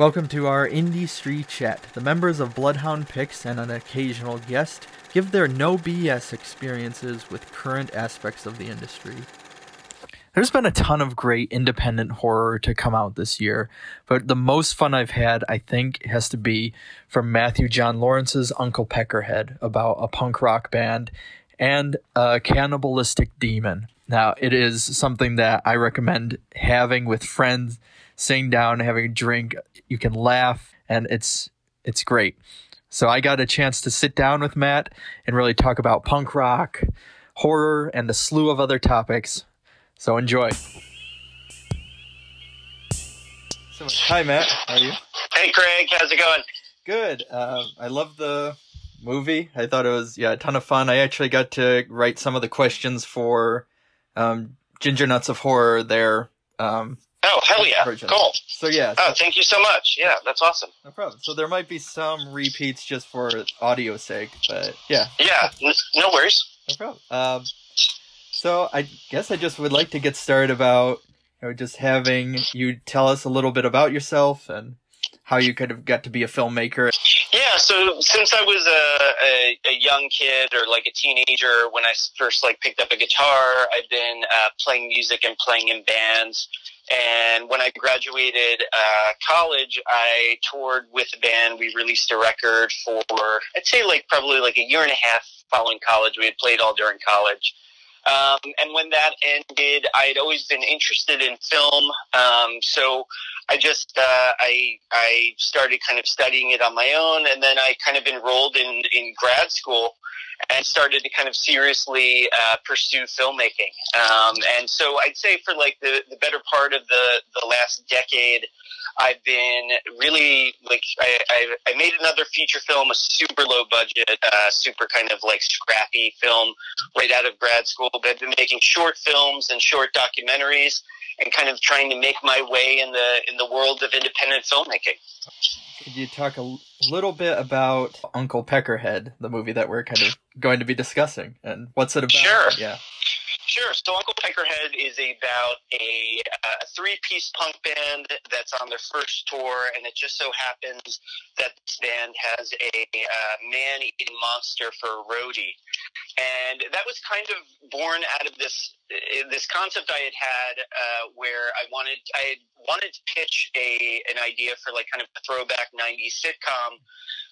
Welcome to our Indie industry chat. The members of Bloodhound Picks and an occasional guest give their no BS experiences with current aspects of the industry. There's been a ton of great independent horror to come out this year, but the most fun I've had, I think, has to be from Matthew John Lawrence's Uncle Peckerhead about a punk rock band and a cannibalistic demon. Now, it is something that I recommend having with friends, sitting down, having a drink. You can laugh, and it's it's great. So I got a chance to sit down with Matt and really talk about punk rock, horror, and a slew of other topics. So enjoy. So, hi, Matt. How are you? Hey, Craig. How's it going? Good. Uh, I love the movie. I thought it was yeah a ton of fun. I actually got to write some of the questions for um, Ginger Nuts of Horror. There. Um, oh hell yeah! Cool. So yeah. Oh, thank you so much. Yeah, that's awesome. No problem. So there might be some repeats just for audio sake, but yeah. Yeah. No worries. No problem. Um, so I guess I just would like to get started about you know, just having you tell us a little bit about yourself and how you could have got to be a filmmaker. Yeah, so since I was a, a, a, young kid or like a teenager, when I first like picked up a guitar, I've been uh, playing music and playing in bands. And when I graduated uh, college, I toured with a band. We released a record for I'd say like probably like a year and a half following college. We had played all during college. Um, and when that ended, I had always been interested in film. Um, so I just uh, I I started kind of studying it on my own, and then I kind of enrolled in in grad school and started to kind of seriously uh, pursue filmmaking. Um, and so I'd say for like the, the better part of the, the last decade, I've been really like I, I, I made another feature film, a super low budget, uh, super kind of like scrappy film right out of grad school. But I've been making short films and short documentaries, and kind of trying to make my way in the in the world of independent filmmaking. Could you talk a little bit about Uncle Peckerhead, the movie that we're kind of going to be discussing, and what's it about? Sure. Yeah. Sure. So Uncle Peckerhead is about a, a three-piece punk band that's on their first tour, and it just so happens that this band has a uh, man-eating monster for a roadie, and that was kind of born out of this this concept I had had uh, where I wanted I had wanted to pitch a an idea for like kind of a throwback '90s sitcom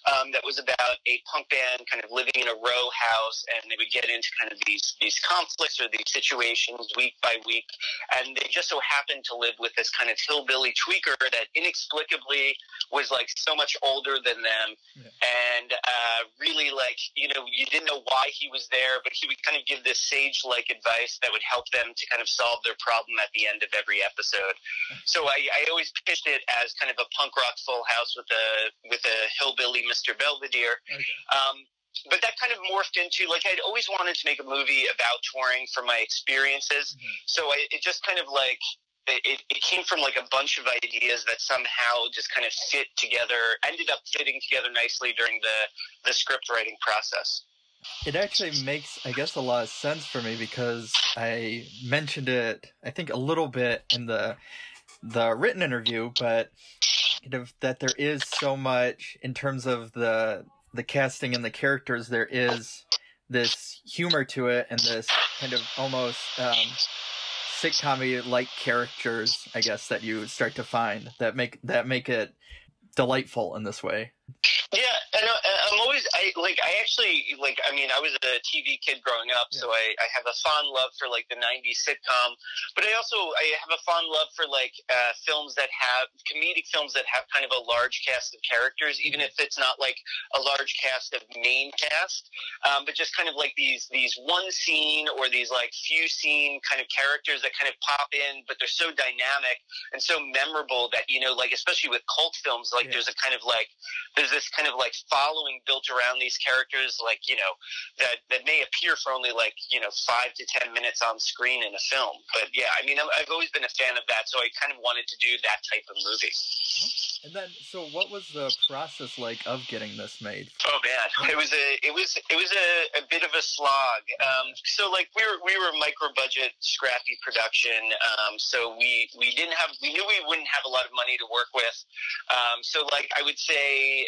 um, that was about a punk band kind of living in a row house, and they would get into kind of these these conflicts or these situations week by week, and they just so happened to live with this kind of hillbilly tweaker that inexplicably was like so much older than them, yeah. and uh, really like you know you didn't know why he was there, but he would kind of give this sage like advice that would help them to kind of solve their problem at the end of every episode. So I, I always pitched it as kind of a punk rock full house with a with a hillbilly Mr. Belvedere. Okay. Um, but that kind of morphed into like I'd always wanted to make a movie about touring from my experiences. Mm-hmm. So I, it just kind of like it, it, came from like a bunch of ideas that somehow just kind of fit together, ended up fitting together nicely during the the script writing process. It actually makes, I guess, a lot of sense for me because I mentioned it, I think, a little bit in the the written interview, but kind of that there is so much in terms of the the casting and the characters. There is this humor to it and this kind of almost um, sitcom like characters, I guess, that you start to find that make that make it delightful in this way. Yeah, and uh, always I like I actually like I mean I was a TV kid growing up, yeah. so I, I have a fond love for like the '90s sitcom, but I also I have a fond love for like uh, films that have comedic films that have kind of a large cast of characters, even mm-hmm. if it's not like a large cast of main cast, um, but just kind of like these these one scene or these like few scene kind of characters that kind of pop in, but they're so dynamic and so memorable that you know like especially with cult films like yeah. there's a kind of like there's this kind of like following built around around these characters, like you know, that that may appear for only like you know five to ten minutes on screen in a film. But yeah, I mean, I've always been a fan of that, so I kind of wanted to do that type of movie. And then, so what was the process like of getting this made? Oh man, it was a it was it was a, a bit of a slog. Um, so like we were we were micro budget, scrappy production. Um, so we we didn't have we knew we wouldn't have a lot of money to work with. Um, so like I would say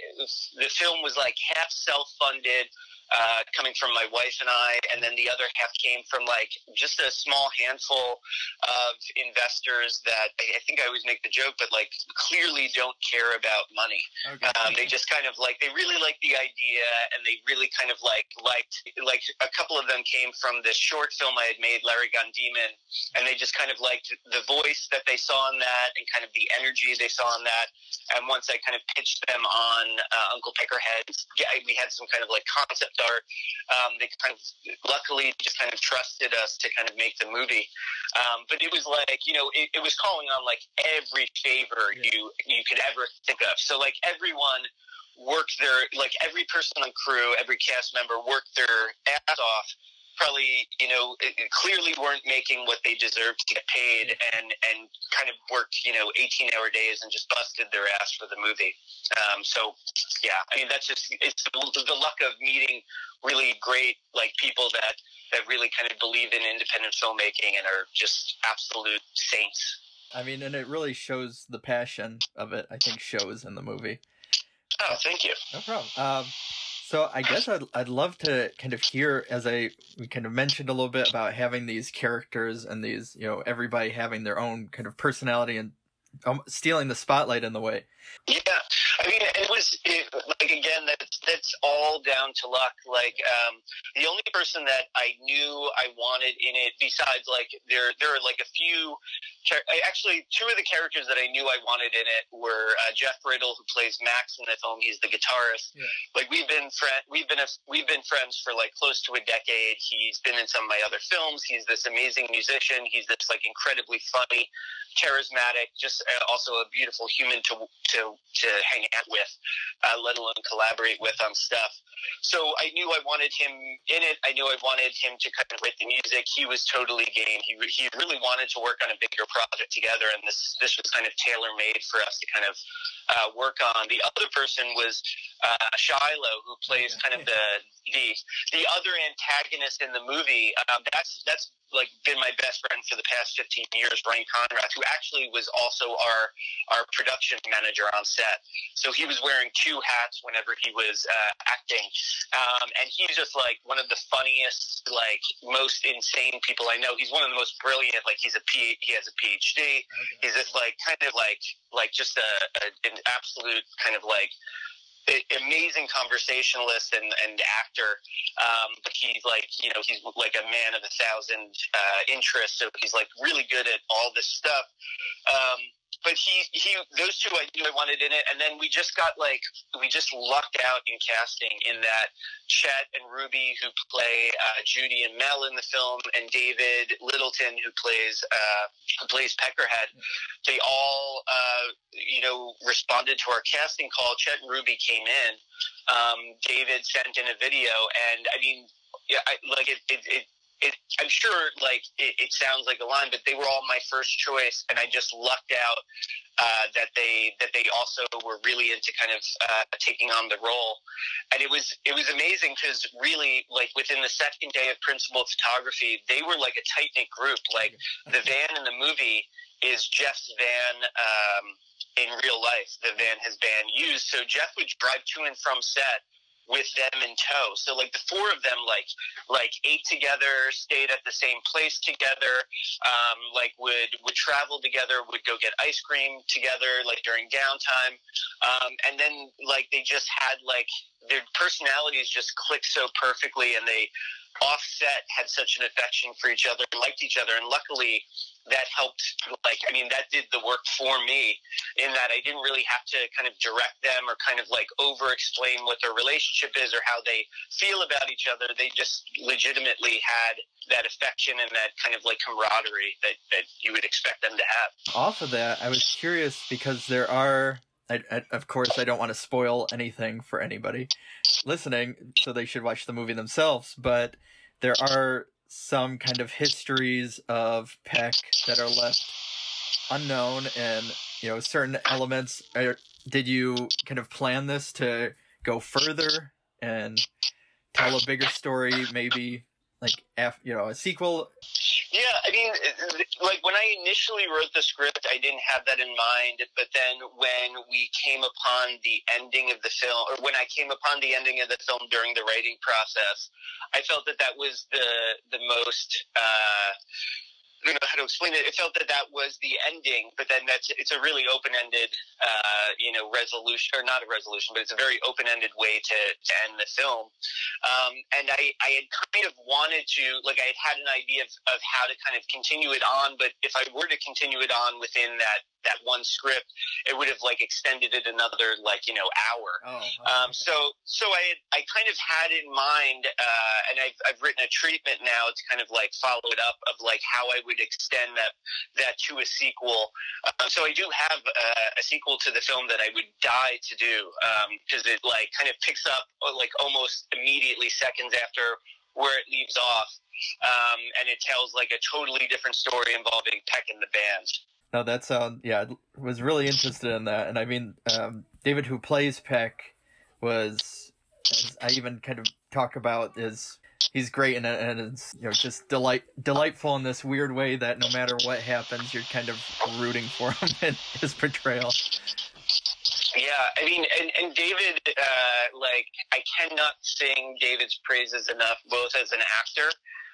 the film was like half self funded uh, coming from my wife and I, and then the other half came from like just a small handful of investors that I, I think I always make the joke, but like clearly don't care about money. Okay. Um, they just kind of like they really like the idea, and they really kind of like liked like a couple of them came from this short film I had made, Larry Gone Demon, and they just kind of liked the voice that they saw in that, and kind of the energy they saw in that. And once I kind of pitched them on uh, Uncle Peckerhead, we had some kind of like concept Um, they kind of luckily just kind of trusted us to kind of make the movie. Um, but it was like you know it, it was calling on like every favor yeah. you you could ever think of. So like everyone worked their like every person on crew, every cast member worked their ass off probably you know clearly weren't making what they deserved to get paid and and kind of worked you know 18 hour days and just busted their ass for the movie. Um, so yeah i mean that's just it's the luck of meeting really great like people that that really kind of believe in independent filmmaking and are just absolute saints. I mean and it really shows the passion of it i think shows in the movie. Oh thank you. No problem. Um, so I guess I'd I'd love to kind of hear as I kind of mentioned a little bit about having these characters and these you know everybody having their own kind of personality and um, stealing the spotlight in the way. Yeah, I mean, it was it, like again that's that's all down to luck. Like um, the only person that I knew I wanted in it, besides like there there are like a few. Actually, two of the characters that I knew I wanted in it were uh, Jeff Riddle, who plays Max in the film. He's the guitarist. Yeah. Like we've been friend, we've been a, we've been friends for like close to a decade. He's been in some of my other films. He's this amazing musician. He's this like incredibly funny, charismatic, just uh, also a beautiful human to to to hang out with, uh, let alone collaborate with on stuff. So I knew I wanted him in it. I knew I wanted him to kind of write the music. He was totally game. He he really wanted to work on a bigger project together, and this this was kind of tailor made for us to kind of uh, work on. The other person was uh, Shiloh, who plays kind of the the the other antagonist in the movie. Um, that's that's like been my best friend for the past 15 years, Brian Conrad, who actually was also our our production manager on set. So he was wearing two hats whenever he was uh, acting, um, and he's just like one of the funniest, like most insane people I know. He's one of the most brilliant. Like he's a P, he has a PhD. He's just like kind of like like just a, a an absolute kind of like amazing conversationalist and, and actor. Um, but he's like, you know, he's like a man of a thousand uh, interests. So he's like really good at all this stuff. Um, but he he those two I knew I wanted in it, and then we just got like we just lucked out in casting in that Chet and Ruby who play uh, Judy and Mel in the film, and David Littleton who plays uh, who plays Peckerhead. They all uh, you know responded to our casting call. Chet and Ruby came in. Um, David sent in a video, and I mean, yeah, I, like it, it, it it, I'm sure like it, it, sounds like a line, but they were all my first choice, and I just lucked out uh, that they that they also were really into kind of uh, taking on the role, and it was it was amazing because really like within the second day of principal photography, they were like a tight knit group. Like the van in the movie is Jeff's van. Um, in real life, the van his band used. So Jeff would drive to and from set with them in tow. So like the four of them like like ate together, stayed at the same place together, um, like would would travel together, would go get ice cream together like during downtime. Um, and then like they just had like their personalities just clicked so perfectly and they offset had such an affection for each other, liked each other, and luckily that helped like i mean that did the work for me in that i didn't really have to kind of direct them or kind of like over explain what their relationship is or how they feel about each other. They just legitimately had that affection and that kind of like camaraderie that, that you would expect them to have. Off of that i was curious because there are I, I, of course, I don't want to spoil anything for anybody listening, so they should watch the movie themselves. But there are some kind of histories of Peck that are left unknown, and you know, certain elements. Are, did you kind of plan this to go further and tell a bigger story, maybe like af- you know a sequel i mean like when i initially wrote the script i didn't have that in mind but then when we came upon the ending of the film or when i came upon the ending of the film during the writing process i felt that that was the the most uh I don't know how to explain it. It felt that that was the ending, but then that's it's a really open ended, uh, you know, resolution or not a resolution, but it's a very open ended way to, to end the film. Um, and I, I had kind of wanted to, like, I had had an idea of, of how to kind of continue it on, but if I were to continue it on within that that one script, it would have like extended it another like you know hour. Oh. Um, so so I had, I kind of had in mind, uh, and I've I've written a treatment now to kind of like follow it up of like how I would extend that that to a sequel. Uh, so I do have uh, a sequel to the film that I would die to do because it like kind of picks up uh, like almost immediately seconds after where it leaves off. Um, and it tells like a totally different story involving Peck and the band. No, that sound yeah, I was really interested in that, and I mean, um, David, who plays Peck, was as I even kind of talk about is he's great and and it's you know just delight delightful in this weird way that no matter what happens, you're kind of rooting for him in his portrayal. Yeah, I mean, and, and David, uh, like, I cannot sing David's praises enough, both as an actor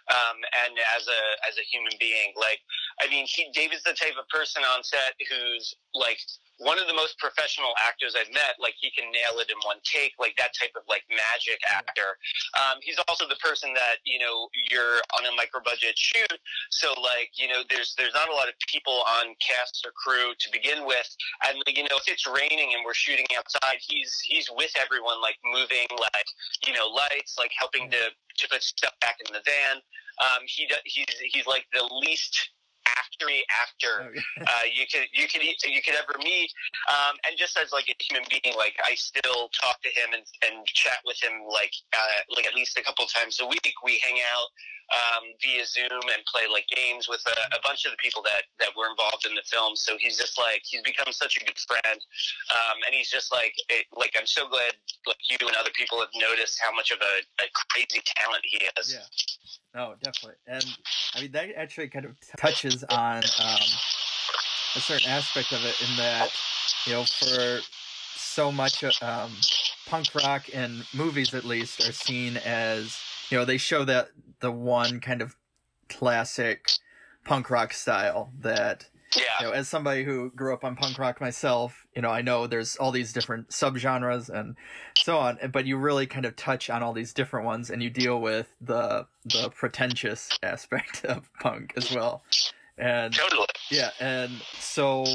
um, and as a as a human being. Like, I mean, he David's the type of person on set who's like one of the most professional actors I've met. Like, he can nail it in one take, like that type of like magic actor. Um, he's also the person that you know you're on a micro budget shoot, so like you know there's there's not a lot of people on cast or crew to begin with, and you know if it's raining and we're shooting outside, he's he's with everyone, like moving like you know lights, like helping to to put stuff back in the van. Um, he he's he's like the least actory actor Okay. uh, you could you could you could ever meet. Um, and just as like a human being, like I still talk to him and, and chat with him like uh, like at least a couple times a week. We hang out um, via Zoom and play like games with a, a bunch of the people that that were involved in the film. So he's just like he's become such a good friend, um, and he's just like it, like I'm so glad like you and other people have noticed how much of a, a crazy talent he has. Yeah. No, definitely. And I mean, that actually kind of touches on um, a certain aspect of it in that, you know, for so much um, punk rock and movies at least are seen as, you know, they show that the one kind of classic punk rock style that Yeah. you know, as somebody who grew up on punk rock myself, you know, I know there's all these different subgenres and so on, but you really kind of touch on all these different ones and you deal with the the pretentious aspect of punk as well. And Totally. yeah, and so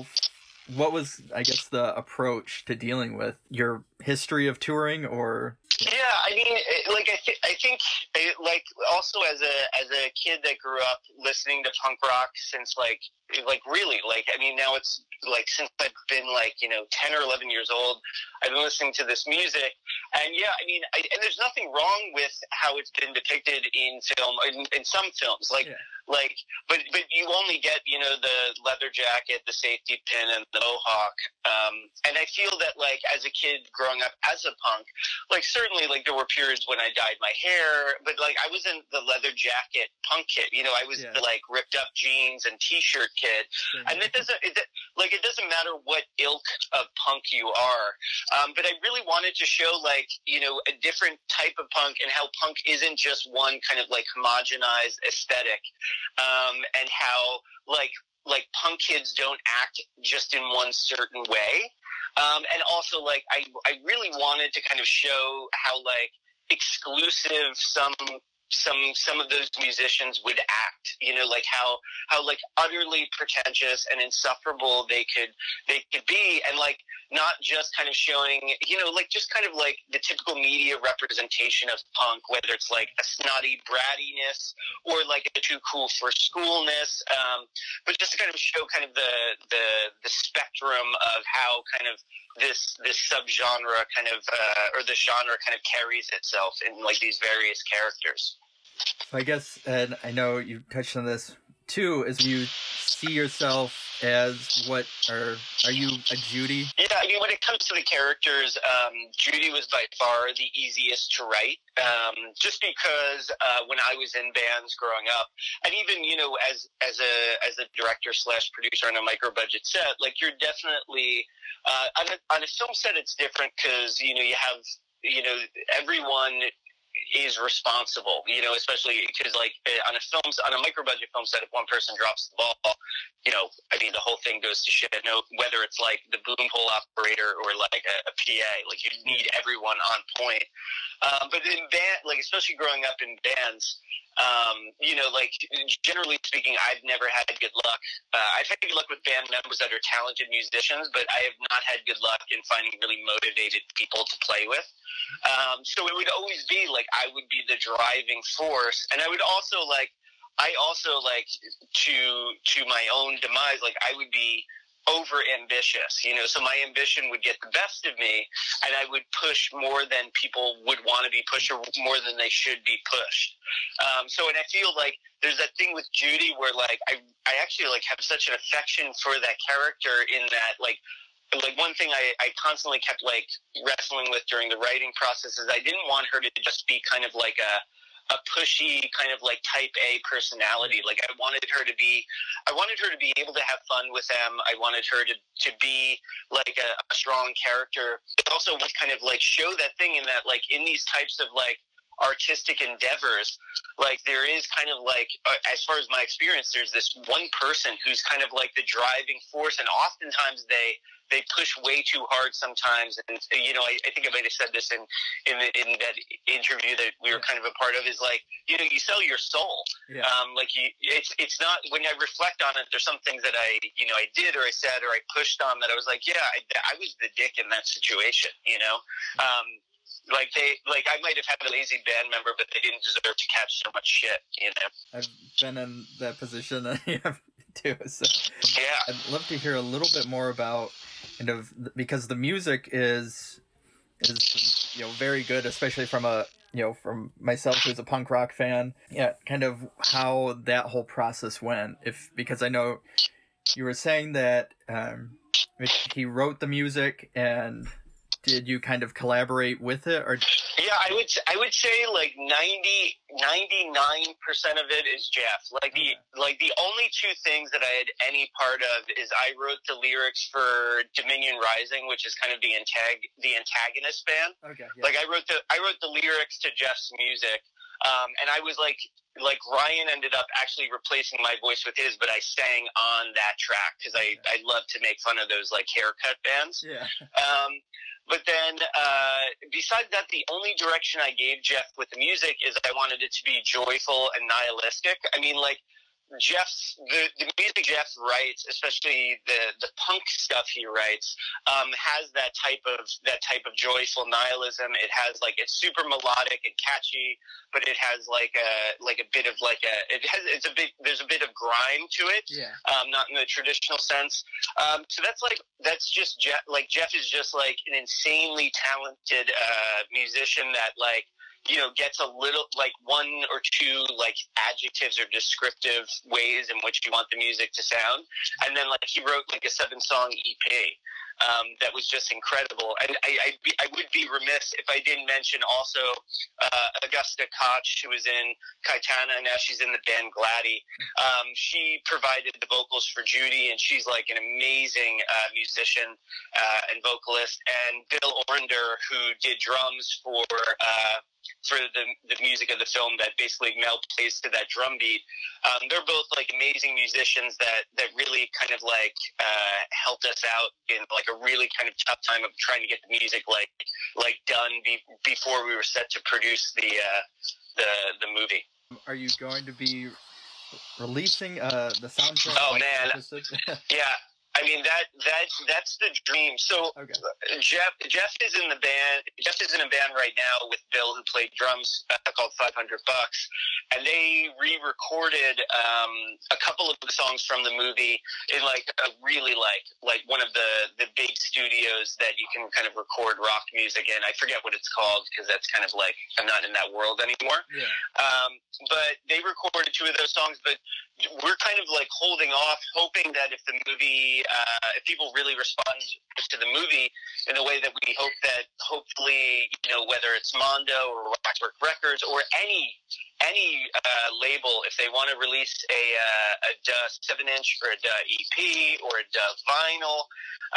what was I guess the approach to dealing with your history of touring or? Yeah, I mean, like I, th- I think, like also as a as a kid that grew up listening to punk rock since like like really like I mean now it's like since I've been like you know ten or eleven years old, I've been listening to this music, and yeah, I mean, I, and there's nothing wrong with how it's been depicted in film in, in some films, like Yeah. like but but you only get you know the leather jacket, the safety pin, and the mohawk, um, and I feel that like as a kid growing up as a punk like certainly like there were periods when I dyed my hair, but like I was in the leather jacket punk kid. You know, I was Yeah. the like ripped up jeans and t-shirt kid. And it doesn't it, like it doesn't matter what ilk of punk you are. Um, but I really wanted to show like you know a different type of punk and how punk isn't just one kind of like homogenized aesthetic, um, and how like like punk kids don't act just in one certain way. Um, and also like I I really wanted to kind of show how like exclusive some some some of those musicians would act you know like how how like utterly pretentious and insufferable they could they could be and like not just kind of showing you know like just kind of like the typical media representation of punk whether it's like a snotty brattiness or like a too cool for schoolness um, but just to kind of show kind of the the the spectrum of how kind of this this subgenre kind of uh, or the genre kind of carries itself in like these various characters. I guess, and I know you touched on this too, is you see yourself as what are are you a Judy? Yeah, I mean when it comes to the characters, um, Judy was by far the easiest to write. Um, just because uh, when I was in bands growing up, and even you know as as a as a director slash producer on a micro budget set, like you're definitely uh, on a on a film set. It's different because you know you have you know everyone is responsible, you know, especially because like eh, on a film, on a micro budget film set, if one person drops the ball, you know, I mean, the whole thing goes to shit. No, whether it's like the boom pole operator or like a, a PA, like you need everyone on point. Um, but in band, like especially growing up in bands, um, you know, like generally speaking, I've never had good luck. Uh, I've had good luck with band members that are talented musicians, but I have not had good luck in finding really motivated people to play with. Um, so it would always be like I would be the driving force, and I would also like, I also like to to my own demise. Like I would be over ambitious, you know, so my ambition would get the best of me and I would push more than people would want to be pushed or more than they should be pushed. Um, so, and I feel like there's that thing with Judy where like, I, I actually like have such an affection for that character in that like, like one thing I, I constantly kept like wrestling with during the writing process is I didn't want her to just be kind of like a, a pushy kind of like type A personality. Like I wanted her to be, I wanted her to be able to have fun with them. I wanted her to, to be like a, a strong character. It also was kind of like show that thing in that like in these types of like artistic endeavors, like there is kind of like, uh, as far as my experience, there's this one person who's kind of like the driving force, and oftentimes they they push way too hard sometimes. And you know, I, I think I might have said this in in, the, in that interview that we were kind of a part of. Is like you know, you sell your soul. Yeah. Um, like you, it's it's not when I reflect on it. There's some things that I you know I did or I said or I pushed on that I was like, yeah, I, I was the dick in that situation. You know. Um, like they like I might have had a lazy band member, but they didn't deserve to catch so much shit. You know. I've been in that position too. So yeah, I'd love to hear a little bit more about kind of because the music is is you know very good, especially from a you know from myself who's a punk rock fan. Yeah, kind of how that whole process went. If because I know you were saying that um, he wrote the music and did you kind of collaborate with it or yeah i would i would say like 90 99% of it is jeff like the like the only two things that i had any part of is i wrote the lyrics for dominion rising which is kind of the antag the antagonist band okay yeah. like i wrote the i wrote the lyrics to jeff's music um, and I was like, like Ryan ended up actually replacing my voice with his, but I sang on that track because I, I love to make fun of those like haircut bands. Yeah. Um, but then, uh, besides that, the only direction I gave Jeff with the music is I wanted it to be joyful and nihilistic. I mean, like, Jeff's the, the music Jeff writes, especially the the punk stuff he writes, um, has that type of that type of joyful nihilism. It has like it's super melodic and catchy, but it has like a like a bit of like a it has it's a bit there's a bit of grime to it. Yeah. Um, not in the traditional sense. Um, so that's like that's just Jeff. Like Jeff is just like an insanely talented uh, musician that like you know, gets a little like one or two like adjectives or descriptive ways in which you want the music to sound. And then like he wrote like a seven song EP um, that was just incredible. And I, I, be, I, would be remiss if I didn't mention also uh, Augusta Koch, who was in Cayetana, now she's in the band Gladie. Um, she provided the vocals for Judy, and she's like an amazing uh, musician uh, and vocalist. And Bill Orender, who did drums for uh, for the, the music of the film that basically Mel plays to that drum beat. Um, they're both like amazing musicians that, that really kind of like uh, helped us out in like a really kind of tough time of trying to get the music like like done be, before we were set to produce the uh, the the movie. Are you going to be releasing uh, the soundtrack? Oh man, yeah. I mean that that that's the dream. So Okay. Jeff Jeff is in the band. Jeff is in a band right now with Bill, who played drums, uh, called Five Hundred Bucks, and they re-recorded um, a couple of the songs from the movie in like a really like like one of the the big studios that you can kind of record rock music in. I forget what it's called because that's kind of like I'm not in that world anymore. Yeah. Um, but they recorded two of those songs, but we're kind of like holding off, hoping that if the movie, uh, if people really respond to the movie in the way that we hope that, hopefully, you know, whether it's Mondo or Waxwork Records or any any uh, label, if they want to release a uh, a Duh seven inch or a Duh EP or a Duh vinyl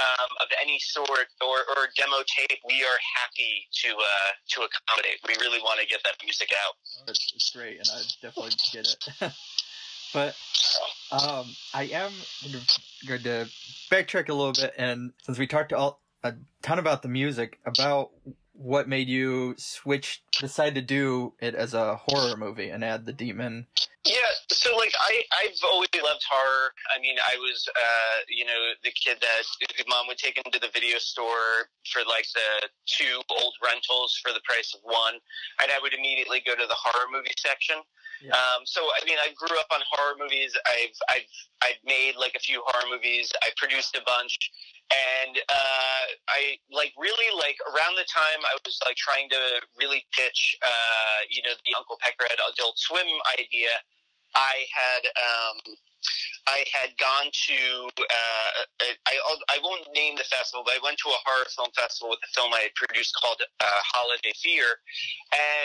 um, of any sort or, or demo tape, we are happy to uh, to accommodate. We really want to get that music out. That's great, and I definitely get it. but um, I am going to backtrack a little bit, and since we talked all, a ton about the music, about what made you switch, decide to do it as a horror movie and add the demon. Yeah, so like I, I've always loved horror. I mean, I was, uh, you know, the kid that his mom would take him to the video store for like the two old rentals for the price of one, and I would immediately go to the horror movie section. Yeah. Um, so I mean, I grew up on horror movies. I've I've I've made like a few horror movies. I produced a bunch, and uh, I like really like around the time I was like trying to really pitch, uh, you know, the Uncle Peckerhead Adult Swim idea. I had um, I had gone to uh, I I won't name the festival, but I went to a horror film festival with a film I had produced called uh, Holiday Fear,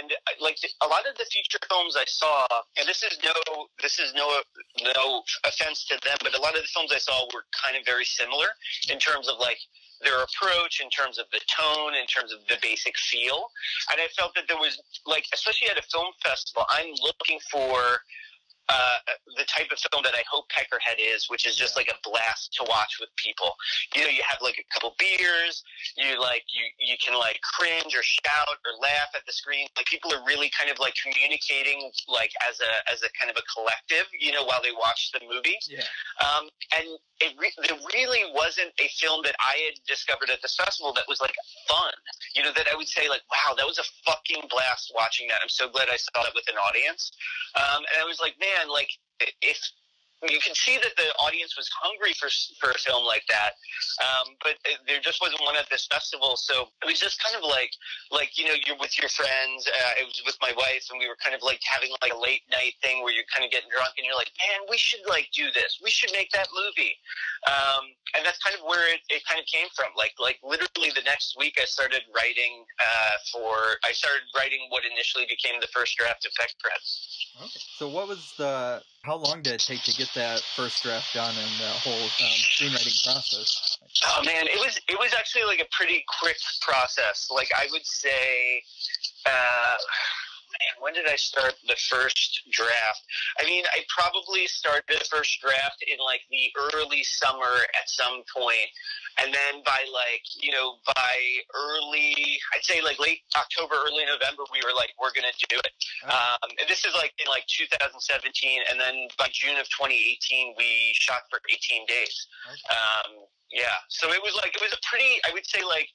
and like a lot of the feature films I saw, and this is no this is no no offense to them, but a lot of the films I saw were kind of very similar in terms of like their approach in terms of the tone, in terms of the basic feel. And I felt that there was, like, especially at a film festival, I'm looking for uh, the type of film that I hope Peckerhead is, which is just Yeah. like a blast to watch with people. You know, you have like a couple beers, you like you you can like cringe or shout or laugh at the screen. Like people are really kind of like communicating like as a as a kind of a collective, you know, while they watch the movie. Yeah. Um, and it, re- there really wasn't a film that I had discovered at this festival that was like fun. You know, that I would say like, wow, that was a fucking blast watching that. I'm so glad I saw it with an audience. Um, and I was like, man, like if you can see that the audience was hungry for for a film like that, um, but there just wasn't one at this festival. So it was just kind of like like you know you're with your friends. Uh, it was with my wife, and we were kind of like having like a late night thing where you're kind of getting drunk, and you're like, man, we should like do this. We should make that movie. Um, and that's kind of where it, it kind of came from. Like like literally the next week, I started writing uh, for. I started writing what initially became the first draft of Peckerhead. Okay. So what was the? How long did it take to get that first draft done and the whole um, screenwriting process? Oh man, it was it was actually like a pretty quick process. Like I would say, uh, man, when did I start the first draft? I mean, I probably started the first draft in like the early summer at some point, and then by like you know by early, I'd say like late October, early November, we were like we're gonna do it. Um, and this is like in like 2017, and then by June of 2018, we shot for 18 days. Okay. Um, yeah, so it was like it was a pretty, I would say, like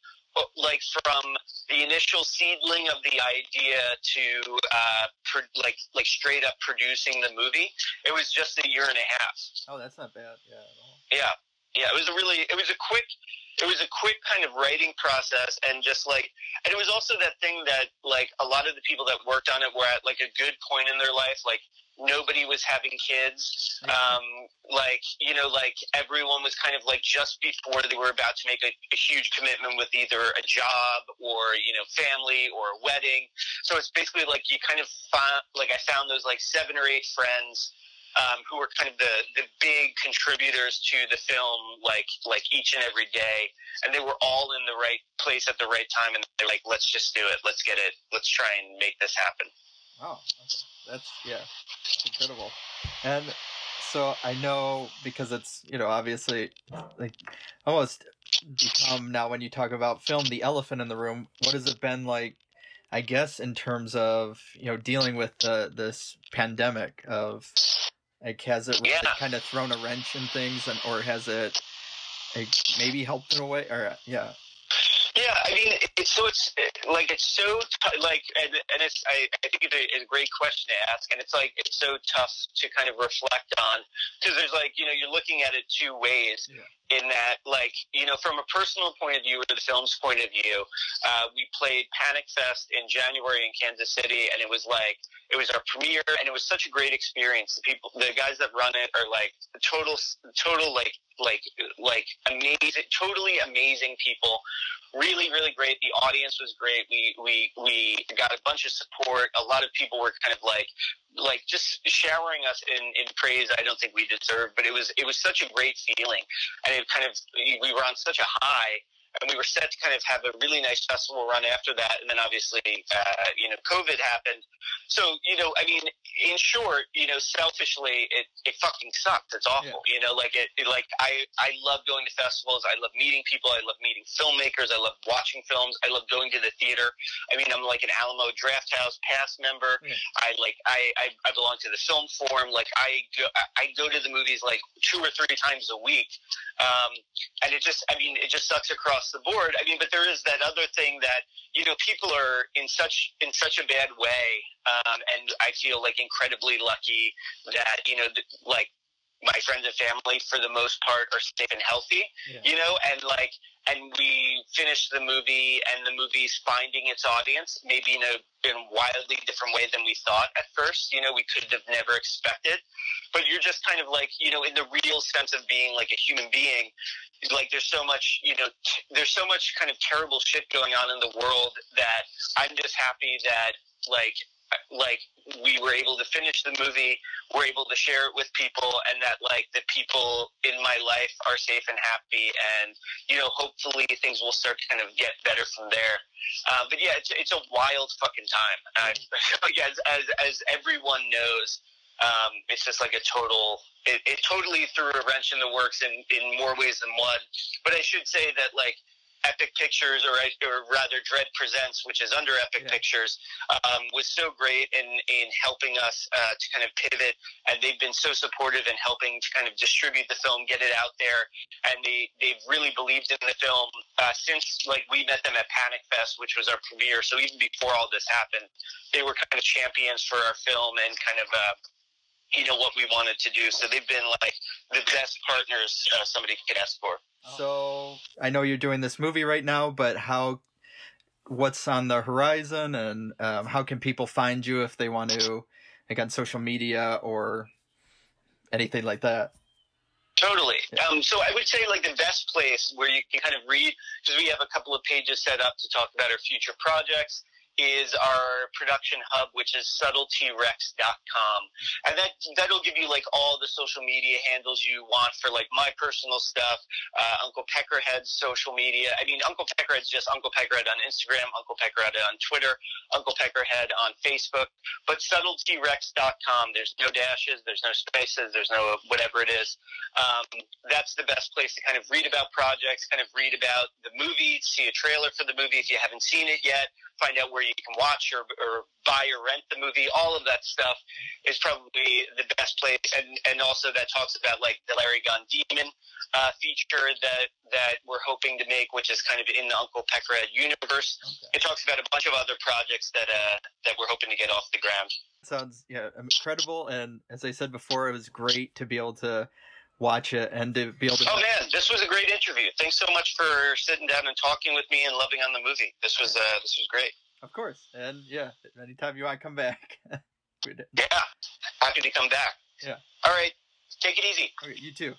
like from the initial seedling of the idea to uh, pro- like like straight up producing the movie, it was just a year and a half. Oh, that's not bad. Yeah. Yeah, yeah, it was a really, it was a quick, it was a quick kind of writing process, and just like, and it was also that thing that like a lot of the people that worked on it were at like a good point in their life, like nobody was having kids. Um, like you know like everyone was kind of like just before they were about to make a, a huge commitment with either a job or you know family or a wedding. So it's basically like you kind of found like i found those like seven or eight friends um, who were kind of the, the big contributors to the film like like each and every day. And they were all in the right place at the right time. And they're like let's just do it. Let's get it. Let's try and make this happen. Oh, okay. That's yeah, incredible. And so I know because it's you know obviously like almost become now when you talk about film the elephant in the room. What has it been like? I guess in terms of you know dealing with the this pandemic of like has it Yeah. kind of thrown a wrench in things and or has it like, maybe helped in a way, or yeah. Yeah, I mean, it's so it's like it's so t- like, and, and it's I, I think it's a, it's a great question to ask, and it's like it's so tough to kind of reflect on because there's like you know you're looking at it two ways. Yeah. In that, like you know, from a personal point of view or the film's point of view, uh, we played Panic Fest in January in Kansas City, and it was like it was our premiere, and it was such a great experience. The people, the guys that run it are like total, total like like like amazing, totally amazing people really, really great. The audience was great. We we we got a bunch of support. A lot of people were kind of like like just showering us in, in praise I don't think we deserved, but it was it was such a great feeling. And it kind of we were on such a high and we were set to kind of have a really nice festival run after that. And then obviously, uh, you know, COVID happened. So, you know, I mean, in short, you know, selfishly, it, it fucking sucked. It's awful. Yeah. You know, like it, it, like I, I love going to festivals. I love meeting people. I love meeting filmmakers. I love watching films. I love going to the theater. I mean, I'm like an Alamo Drafthouse Pass member. Yeah. I like, I, I, I belong to the film forum. Like I go, I go to the movies like two or three times a week. Um, and it just, I mean, it just sucks across the board. I mean, but there is that other thing that you know people are in such in such a bad way, um, and I feel like incredibly lucky that you know, like my friends and family for the most part are safe and healthy. Yeah. You know, and like and we finished the movie and the movie's finding its audience maybe in a in wildly different way than we thought at first you know we could have never expected but you're just kind of like you know in the real sense of being like a human being like there's so much you know t- there's so much kind of terrible shit going on in the world that i'm just happy that like like we were able to finish the movie, we're able to share it with people, and that like the people in my life are safe and happy, and you know hopefully things will start to kind of get better from there. Uh, but yeah, it's it's a wild fucking time. Uh, as, as as everyone knows, um, it's just like a total. It, it totally threw a wrench in the works in in more ways than one. But I should say that like Epic Pictures, or, or rather Dread Presents, which is under Epic yeah. Pictures, um, was so great in, in helping us uh, to kind of pivot. And they've been so supportive in helping to kind of distribute the film, get it out there. And they, they've really believed in the film uh, since like we met them at Panic Fest, which was our premiere. So even before all this happened, they were kind of champions for our film and kind of, uh, you know, what we wanted to do. So they've been like the best partners uh, somebody could ask for. So I know you're doing this movie right now, but how? What's on the horizon, and um, how can people find you if they want to, like on social media or anything like that? Totally. Um, so I would say like the best place where you can kind of read because we have a couple of pages set up to talk about our future projects is our production hub, which is subtletyrex.com. And that, that'll give you like all the social media handles you want for like my personal stuff, uh, Uncle Peckerhead's social media. I mean, Uncle Peckerhead's just Uncle Peckerhead on Instagram, Uncle Peckerhead on Twitter, Uncle Peckerhead on Facebook. But subtletyrex.com, there's no dashes, there's no spaces, there's no whatever it is. Um, that's the best place to kind of read about projects, kind of read about the movie, see a trailer for the movie if you haven't seen it yet find out where you can watch or, or buy or rent the movie. All of that stuff is probably the best place. And, and also that talks about like the Larry Gone Demon uh, feature that, that we're hoping to make, which is kind of in the Uncle Peckerhead universe. Okay. It talks about a bunch of other projects that, uh, that we're hoping to get off the ground. Sounds yeah incredible, and as I said before, it was great to be able to watch it and to be able to. Oh man, this was a great interview. Thanks so much for sitting down and talking with me and loving on the movie. This was uh, this was great. Of course, and yeah, anytime you want to come back. yeah, happy to come back. Yeah. All right, take it easy. Okay, you too.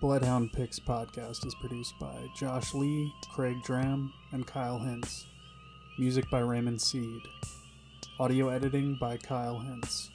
Bloodhound Picks podcast is produced by Josh Lee, Craig Dram, and Kyle Hintz. Music by Raymond Seed. Audio editing by Kyle Hintz.